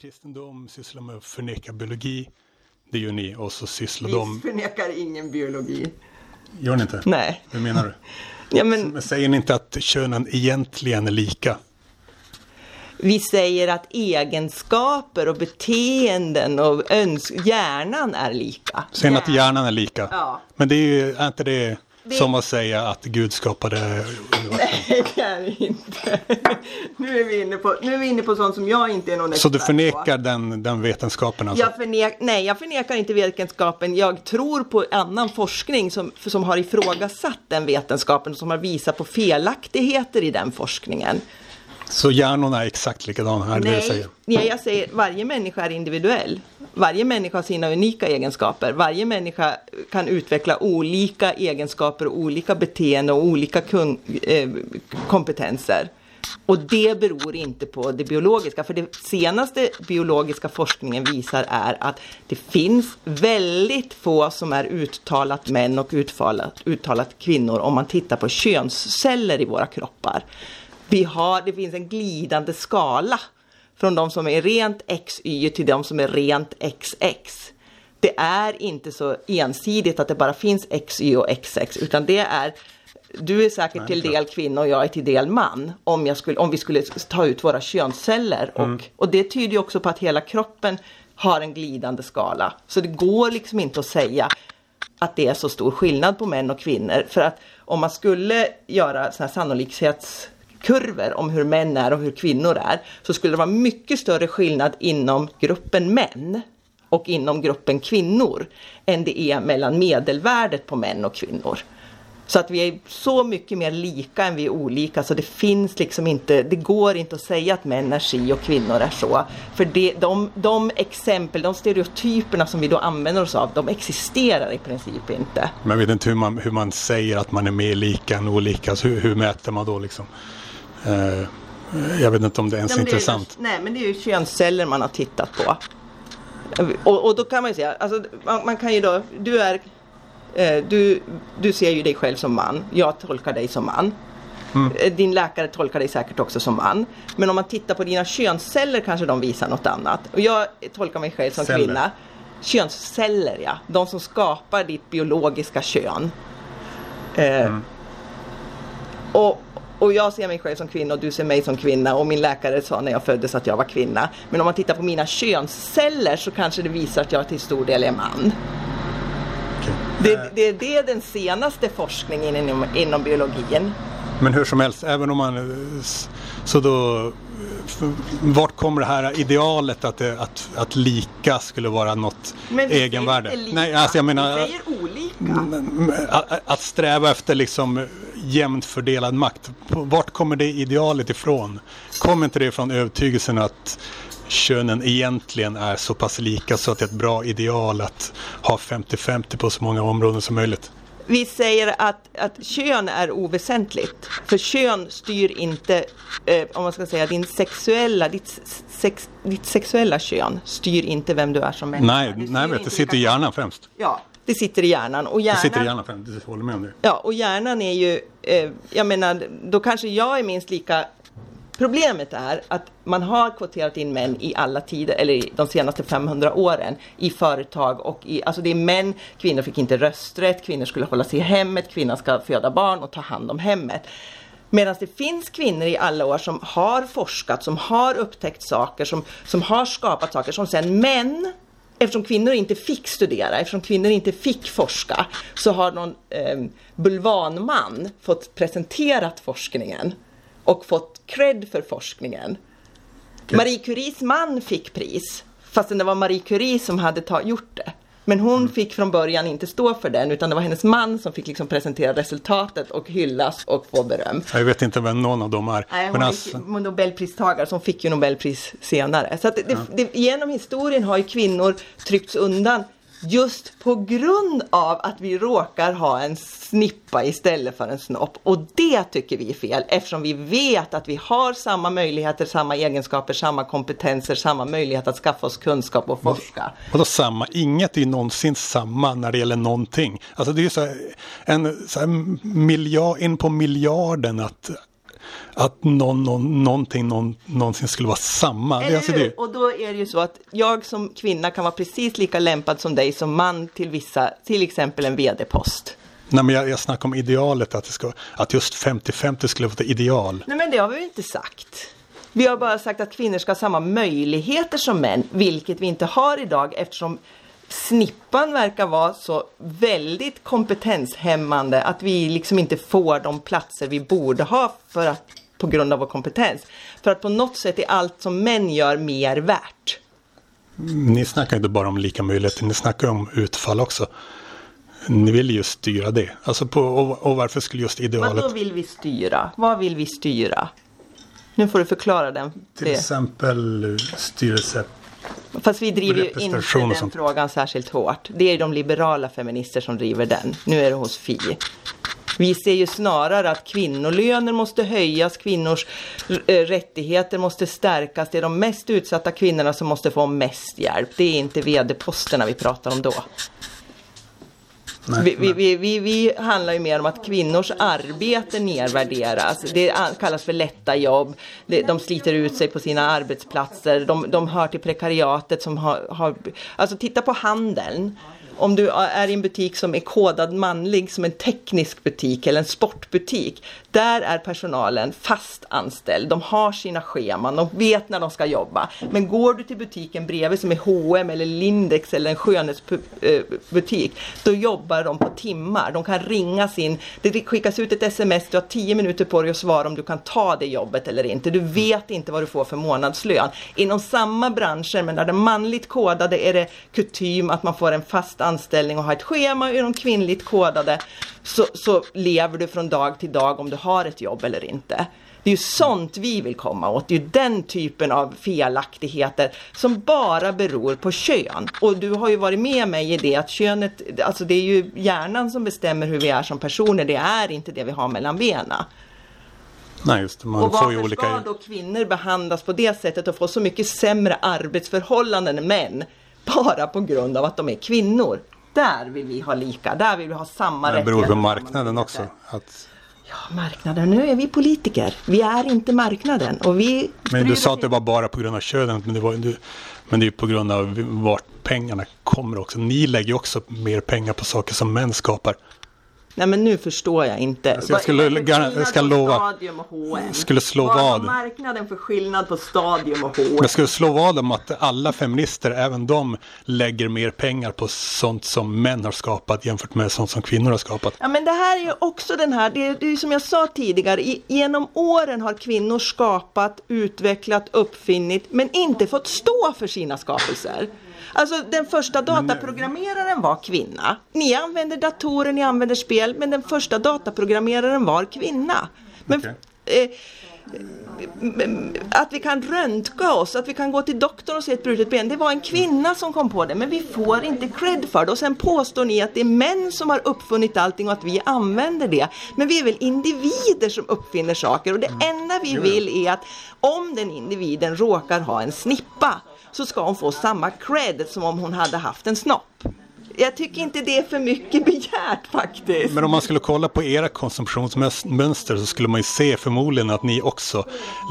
kristendom sysslar med att förneka biologi. Det gör ni och så sysslar Vi de... förnekar ingen biologi. Gör ni inte? Nej. Hur menar du? Ja, men Men säger ni inte att könen egentligen är lika? vi säger att egenskaper och beteenden och öns- hjärnan är lika. Säger ni att hjärnan är lika? Ja. Men det är ju, är inte det, Det- som att säga att Gud skapade universum? Det är vi inte. Nu är vi inne på, nu är vi inne på sånt som jag inte är någon Så du expert förnekar den, den vetenskapen på. alltså? Jag förnek, nej, jag förnekar inte vetenskapen. Jag tror på annan forskning som, som har ifrågasatt den vetenskapen och som har visat på felaktigheter i den forskningen. Så hjärnorna är exakt likadana, är det det säger? nej, jag säger varje människa är individuell. Varje människa har sina unika egenskaper. Varje människa kan utveckla olika egenskaper och olika beteenden och olika kun, eh, kompetenser. Och det beror inte på det biologiska. För det senaste biologiska forskningen visar är att det finns väldigt få som är uttalat män och uttalat, uttalat kvinnor om man tittar på könsceller i våra kroppar. Vi har, det finns en glidande skala från de som är rent XY till de som är rent XX. Det är inte så ensidigt att det bara finns XY och XX utan det är du är säkert till klart. del kvinna och jag är till del man. Om, jag skulle, om vi skulle ta ut våra könsceller. Och, och det tyder ju också på att hela kroppen har en glidande skala. Så det går liksom inte att säga att det är så stor skillnad på män och kvinnor. För att om man skulle göra såna här kurvor om hur män är och hur kvinnor är. Så skulle det vara mycket större skillnad inom gruppen män och inom gruppen kvinnor. Än det är mellan medelvärdet på män och kvinnor. Så att vi är så mycket mer lika än vi är olika så det finns liksom inte, det går inte att säga att män är si och kvinnor är så. För det, de, de exempel, de stereotyperna som vi då använder oss av, de existerar i princip inte. Men jag vet inte hur man, hur man säger att man är mer lika än olika. Så hur, hur mäter man då liksom? Eh, jag vet inte om det ens är intressant. nej men det är ju könsceller man har tittat på. Och, och då kan man ju säga, alltså, man, man kan ju då, du är eh, du, du ser ju dig själv som man, jag tolkar dig som man. Eh, Din läkare tolkar dig säkert också som man. Men om man tittar på dina könsceller kanske de visar något annat. Och jag tolkar mig själv som Celler. kvinna. Könsceller ja, de som skapar ditt biologiska kön. Eh, och, och jag ser mig själv som kvinna och du ser mig som kvinna och min läkare sa när jag föddes att jag var kvinna. Men om man tittar på mina könsceller så kanske det visar att jag till stor del är man. Det, det, det är den senaste forskningen inom, inom biologin. Men hur som helst, även om man... eh, Så då... eh, Vart kommer det här idealet att, det, att, att lika skulle vara något Men vi egenvärde? säger inte Nej, lika, alltså jag menar... Vi säger olika. Mm, Att, att sträva efter liksom jämnt fördelad makt. Vart kommer det idealet ifrån? Kommer inte det från övertygelsen att könen egentligen är så pass lika så att det är ett bra ideal att ha 50-50 på så många områden som möjligt? Vi säger att, att kön är oväsentligt. För kön styr inte, eh, om man ska säga din sexuella, ditt, sex, ditt sexuella kön styr inte vem du är som människa. Nej, nej vet, det sitter i hjärnan främst. Ja, det sitter i hjärnan. Och Det hjärnan, sitter i hjärnan jag håller med om det. Ja, och hjärnan är ju, eh, jag menar, då kanske jag är minst lika Problemet är att man har kvoterat in män i alla tider, eller de senaste 500 åren, i företag och i, alltså det är män, kvinnor fick inte rösträtt, kvinnor skulle hålla sig i hemmet, kvinnor ska föda barn och ta hand om hemmet. Medan det finns kvinnor i alla år som har forskat, som har upptäckt saker, som, som har skapat saker som sen män Eftersom kvinnor inte fick studera, eftersom kvinnor inte fick forska, så har någon eh, bulvanman fått presenterat forskningen och fått cred för forskningen. Marie Curies man fick pris, fastän det var Marie Curie som hade ta, gjort det. Men hon fick från början inte stå för den, utan det var hennes man som fick liksom presentera resultatet och hyllas och få beröm. Jag vet inte vem någon av dem är. Nej, hon Men är alltså, ju Nobelpristagare som fick ju Nobelpris senare. Så det, det, det, genom historien har ju kvinnor tryckts undan just på grund av att vi råkar ha en snippa istället för en snopp. Och det tycker vi är fel eftersom vi vet att vi har samma möjligheter, samma egenskaper, samma kompetenser, samma möjlighet att skaffa oss kunskap och forska. Vadå samma? Inget är någonsin samma när det gäller någonting. Alltså det är så här, en så här miljard, in på miljarden att att någon, någon, någonting någon, någonsin skulle vara samma. Eller alltså, det, Och då är det ju så att jag som kvinna kan vara precis lika lämpad som dig som man till vissa, till exempel en vd-post. nej, men jag, jag snackar om idealet, att, det ska, att just 50-50 skulle vara ett ideal. Nej men det har vi ju inte sagt. Vi har bara sagt att kvinnor ska ha samma möjligheter som män, vilket vi inte har idag eftersom snippan verkar vara så väldigt kompetenshämmande att vi liksom inte får de platser vi borde ha för att, på grund av vår kompetens. För att på något sätt är allt som män gör mer värt. Ni snackar inte bara om lika möjligheter, ni snackar om utfall också. Ni vill ju styra det. Alltså på, och, och varför skulle just Vad idealet... då vill vi styra? Vad vill vi styra? Nu får du förklara den. Till exempel styrelse. Fast vi driver ju inte den frågan särskilt hårt. Det är ju de liberala feminister som driver den. Nu är det hos Fi. Vi ser ju snarare att kvinnolöner måste höjas, kvinnors eh, rättigheter måste stärkas. Det är de mest utsatta kvinnorna som måste få mest hjälp. Det är inte vd-posterna vi pratar om då. Nej, Vi, vi, nej. vi, vi, vi handlar ju mer om att kvinnors arbete nedvärderas. Det kallas för lätta jobb. De sliter ut sig på sina arbetsplatser. De, de hör till prekariatet som har, har... Alltså titta på handeln. Om du är i en butik som är kodad manlig som en teknisk butik eller en sportbutik. Där är personalen fast anställd. De har sina scheman. De vet när de ska jobba. Men går du till butiken bredvid som är H&M eller Lindex eller en skönhetsbutik. Då jobbar de på timmar. De kan ringa sin. Det skickas ut ett sms. Du har 10 minuter på dig att svara om du kan ta det jobbet eller inte. Du vet inte vad du får för månadslön. Inom samma branscher men där det manligt kodade är det kutym att man får en fast anställning och har ett schema. I de kvinnligt kodade så, så lever du från dag till dag om du har ett jobb eller inte. Det är ju sånt vi vill komma åt. Det är ju den typen av felaktigheter som bara beror på kön. Och du har ju varit med mig i det att könet, alltså det är ju hjärnan som bestämmer hur vi är som personer. Det är inte det vi har mellan benen. Nej, just det. Man Och varför olika... ska då kvinnor behandlas på det sättet och få så mycket sämre arbetsförhållanden än män? Bara på grund av att de är kvinnor. Där vill vi ha lika, där vill vi ha samma Det beror rättigheter. på marknaden också. Att, Ja, marknaden. Nu är vi politiker. Vi är inte marknaden. Och vi men du sa att det var bara på grund av könet, men det, var, du, men det är på grund av vart pengarna kommer också. Ni lägger också mer pengar på saker som män skapar. Nej men nu förstår jag inte. Alltså, jag skulle- jag ska lova- Stadium och H&M? skulle slå vad. marknaden för skillnad på Stadium och H&M? Jag skulle slå vad om att alla feminister, även de, lägger mer pengar på sånt som män har skapat jämfört med sånt som kvinnor har skapat. Ja men det här är ju också den här, det är, det är ju som jag sa tidigare, i, genom åren har kvinnor skapat, utvecklat, uppfinnit men inte fått stå för sina skapelser. Alltså den första dataprogrammeraren var kvinna. Ni använder datorer, ni använder spel, men den första dataprogrammeraren var kvinna. Men, eh, att vi kan röntga oss, att vi kan gå till doktorn och se ett brutet ben. Det var en kvinna som kom på det, men vi får inte cred för det. Och sen påstår ni att det är män som har uppfunnit allting och att vi använder det. Men vi är väl individer som uppfinner saker och det enda vi vill är att om den individen råkar ha en snippa så ska hon få samma cred som om hon hade haft en snopp. Jag tycker inte det är för mycket begärt faktiskt. Men om man skulle kolla på era konsumtionsmönster så skulle man ju se förmodligen att ni också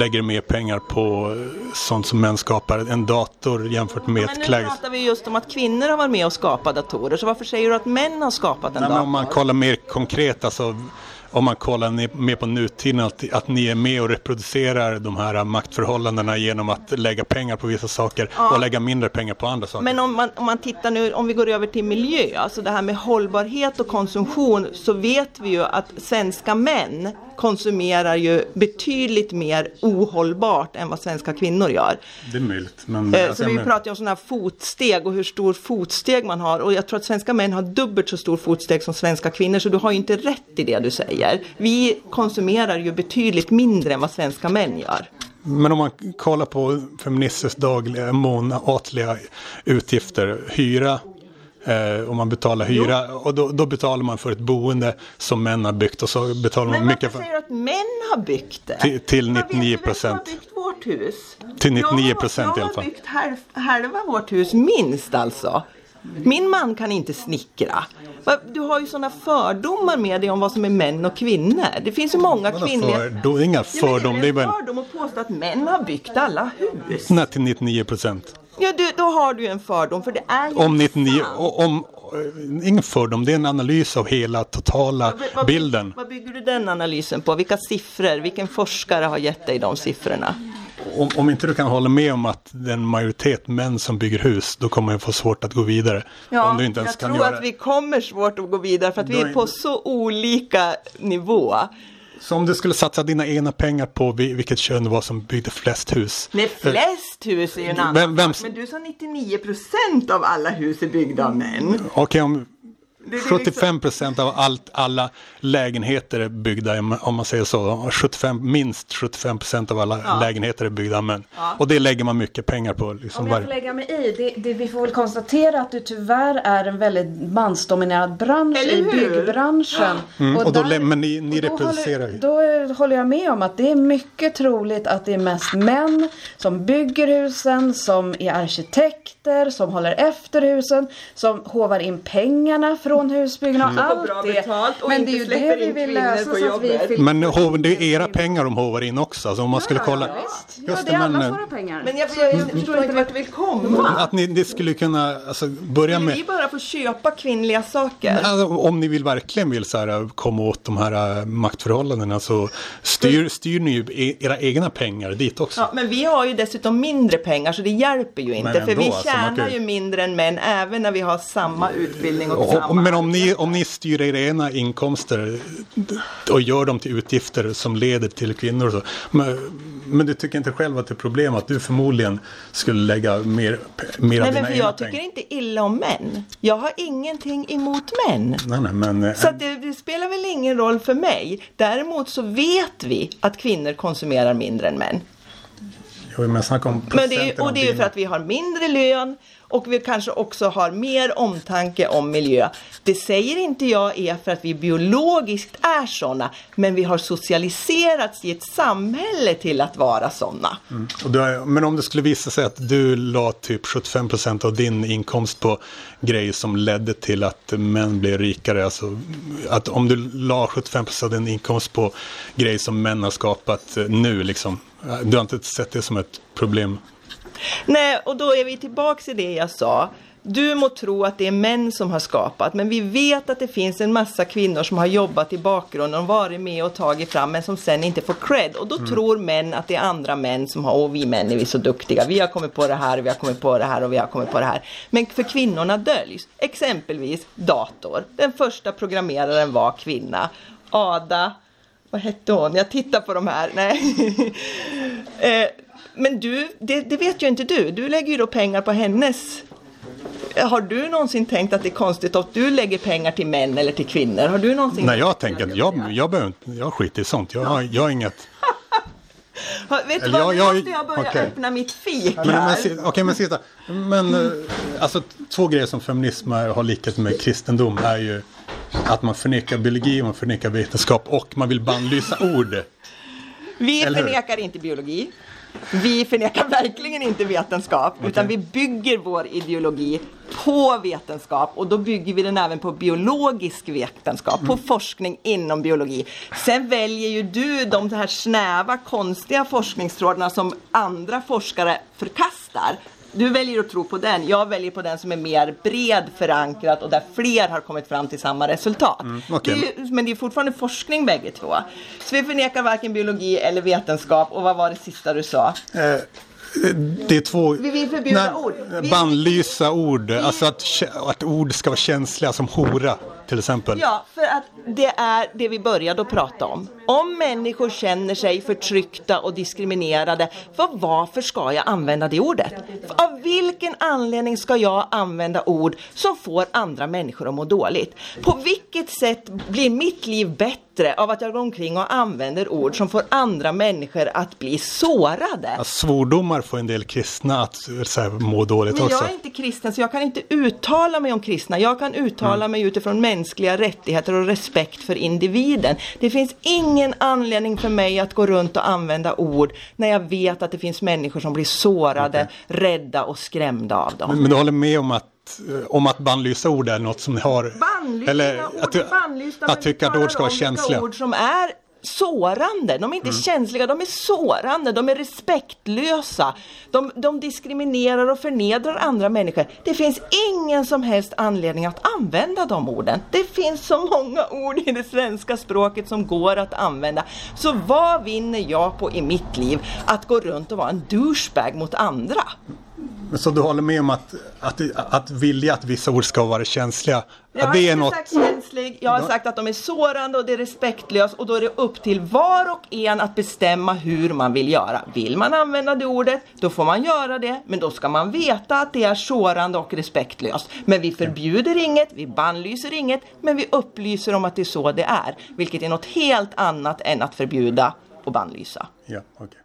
lägger mer pengar på eh, sånt som män skapar. En dator jämfört med Men ett nu kläd... pratar vi just om att kvinnor har varit med och skapat datorer, så varför säger du att män har skapat en Nej, men dator? om man kollar mer konkret, alltså om man kollar mer på nutiden, att, att ni är med och reproducerar de här maktförhållandena genom att lägga pengar på vissa saker och lägga mindre pengar på andra saker. Men om man, om man tittar nu, om vi går över till miljö, alltså det här med hållbarhet och konsumtion, så vet vi ju att svenska män konsumerar ju betydligt mer ohållbart än vad svenska kvinnor gör. Det är möjligt. Men, Eh, alltså, Så vi men- pratar ju om sådana här fotsteg och hur stor fotsteg man har och jag tror att svenska män har dubbelt så stor fotsteg som svenska kvinnor så du har ju inte rätt i det du säger. Vi konsumerar ju betydligt mindre än vad svenska män gör. Men om man kollar på feministers dagliga månatliga utgifter, hyra, eh, om man betalar hyra och då, då betalar man för ett boende som män har byggt och så betalar man Men mycket varför för, säger du att män har byggt det? Till- till Jag vet ju 99 vem som har byggt vårt hus. Till 99 Jag har- procent i alla fall. Jag har byggt halv, halva vårt hus minst alltså. Min man kan inte snickra. Du har ju sådana fördomar med dig om vad som är män och kvinnor. Det finns ju många kvinnliga... då, inga Ja, men fördom, det är en fördom att påstå att män har byggt alla hus. nej, till 99 procent. Ja, du, då har du ju en fördom för det är ju Om inte 99, sant. o- om, eh, ingen fördom, det är en analys av hela totala Vad- vad- bilden. Vad bygger du den analysen på? Vilka siffror? Vilken forskare har gett dig de siffrorna? Om, om inte du kan hålla med om att det är en majoritet män som bygger hus, då kommer jag få svårt att gå vidare. om du inte ens jag kan tror göra att vi kommer svårt att gå vidare för att vi Då är är- på så olika nivå. Så om du skulle satsa dina egna pengar på vi- vilket kön det var som byggde flest hus. Nej, flest hus är ju en annan Vem- vem-. Men du sa 99 procent av alla hus är byggda av män. Okej, om liksom- 75 procent av allt, alla lägenheter är byggda, om man säger så, 75, minst 75 procent av alla lägenheter är byggda av män. Och det lägger man mycket pengar på. Liksom Om jag får lägga mig i, det, det, vi får väl konstatera att det tyvärr är en väldigt mansdominerad bransch Eller i hur? byggbranschen. Mm, och då lä- men ni- ni och då reproducerar ju. håller, Då håller jag med om att det är mycket troligt att det är mest män som bygger husen, som är arkitekter, som håller efter husen, som hovar in pengarna från husbyggarna och Får allt bra det. betalt och Men det är ju det vi vill lösa så att vi fyller- Men hov- det är era pengar de hovar in också. Alltså om man skulle kolla. Ja, visst. Ja, Just det är men, allas eh, våra pengar. Men jag, jag, jag förstår inte vart du vill komma. Att ni, ni skulle kunna alltså, börja Vill med vi bara få köpa kvinnliga saker? Alltså, om ni vill verkligen vill så här, komma åt de här äh, maktförhållandena så styr, styr ni ju e- era egna pengar dit också. Ja, men vi har ju dessutom mindre pengar så det hjälper ju inte. Men för ändå, vi alltså, tjänar kan ju- mindre än män även när vi har samma utbildning och, Och, samma men om ni, om ni styr era egna inkomster och gör dem till utgifter som leder till kvinnor och så. Men, men du tycker inte själv att det är problem att du förmodligen skulle lägga mer, mer av Nej, dina men för jag tycker pengar? inte illa om män. Jag har ingenting emot män. Nej, nej, men, eh, Så det, det spelar väl ingen roll för mig. Däremot så vet vi att kvinnor konsumerar mindre än män. Jag vill snacka om Men det är, och det är ju för att vi har mindre lön och vi kanske också har mer omtanke om miljö. Det säger inte jag är för att vi biologiskt är sådana, men vi har socialiserats i ett samhälle till att vara sådana. Har, men om det skulle visa sig att du la typ 75% av din inkomst på grejer som ledde till att män blev rikare. Alltså, att om du la 75% av din inkomst på grejer som män har skapat nu liksom. Eh, Du har inte sett det som ett problem? Nej, och då är vi tillbaks i det jag sa. Du må tro att det är män som har skapat, men vi vet att det finns en massa kvinnor som har jobbat i bakgrunden och varit med och tagit fram, men som sen inte får cred. Och då tror män att det är andra män som har, och vi män är vi så duktiga, vi har kommit på det här, vi har kommit på det här och vi har kommit på det här. Men för kvinnorna döljs, exempelvis dator. Den första programmeraren var kvinna. Ada, vad hette hon? Jag tittar på de här. Nej. eh, men du, det, det vet ju inte du. Du lägger ju då pengar på hennes har du någonsin tänkt att det är konstigt att du lägger pengar till män eller till kvinnor? Har du någonsin Nej, jag tänker att jag, jag, behöver jag skiter i sånt. Jag, har, jag har inget... Vet du vad, jag- jag- måste jag börja okej. öppna mitt fik Men, men, här. si- okej, men sista. Men eh, alltså två grejer som feminism har likhet med kristendom är ju att man förnekar biologi, man förnekar vetenskap och man vill bannlysa ord. Vi eller hur? förnekar inte biologi. Vi förnekar verkligen inte vetenskap, utan vi bygger vår ideologi på vetenskap och då bygger vi den även på biologisk vetenskap, på Mm. forskning inom biologi. Sen väljer ju du de här snäva, konstiga forskningstrådarna som andra forskare förkastar. Du väljer att tro på den, jag väljer på den som är mer bred förankrat och där fler har kommit fram till samma resultat. Mm, okej. Det ju men det är fortfarande forskning bägge två. Så vi förnekar varken biologi eller vetenskap. Och vad var det sista du sa? Eh, det är två... Vi vill förbjuda ord. Vi- Bannlysa ord. Alltså att, att ord ska vara känsliga som hora till exempel. Ja, för att det är det vi började att prata om. Om människor känner sig förtryckta och diskriminerade, för varför ska jag använda det ordet? Av vilken anledning ska jag använda ord som får andra människor att må dåligt? På vilket sätt blir mitt liv bättre av att jag går omkring och använder ord som får andra människor att bli sårade? Alltså, svordomar får en del kristna att så här, må dåligt Men också. jag är inte kristen så jag kan inte uttala mig om kristna. Jag kan uttala Mm. mig utifrån mänskliga rättigheter och respekt för individen. Det finns ingen anledning för mig att gå runt och använda ord när jag vet att det finns människor som blir sårade, okay. rädda och skrämda av dem. Men, men du håller med om att om att bannlysa ord är något som ni har... Bannlysta eller ord, att, bannlysta, att tycka att ord ska vara känsliga. ord som är sårande. De är inte mm. känsliga, de är sårande, de är respektlösa. De, de diskriminerar och förnedrar andra människor. Det finns ingen som helst anledning att använda de orden. Det finns så många ord i det svenska språket som går att använda. Så vad vinner jag på i mitt liv att gå runt och vara en douchebag mot andra? Så du håller med om att, att, att vilja att vissa ord ska vara känsliga? Jag har det inte något... sagt känslig, jag har sagt att de är sårande och det är respektlöst och då är det upp till var och en att bestämma hur man vill göra. Vill man använda det ordet, då får man göra det, men då ska man veta att det är sårande och respektlöst. Men vi förbjuder inget, vi bannlyser inget, men vi upplyser om att det är så det är, vilket är något helt annat än att förbjuda och bannlysa. Ja, okay.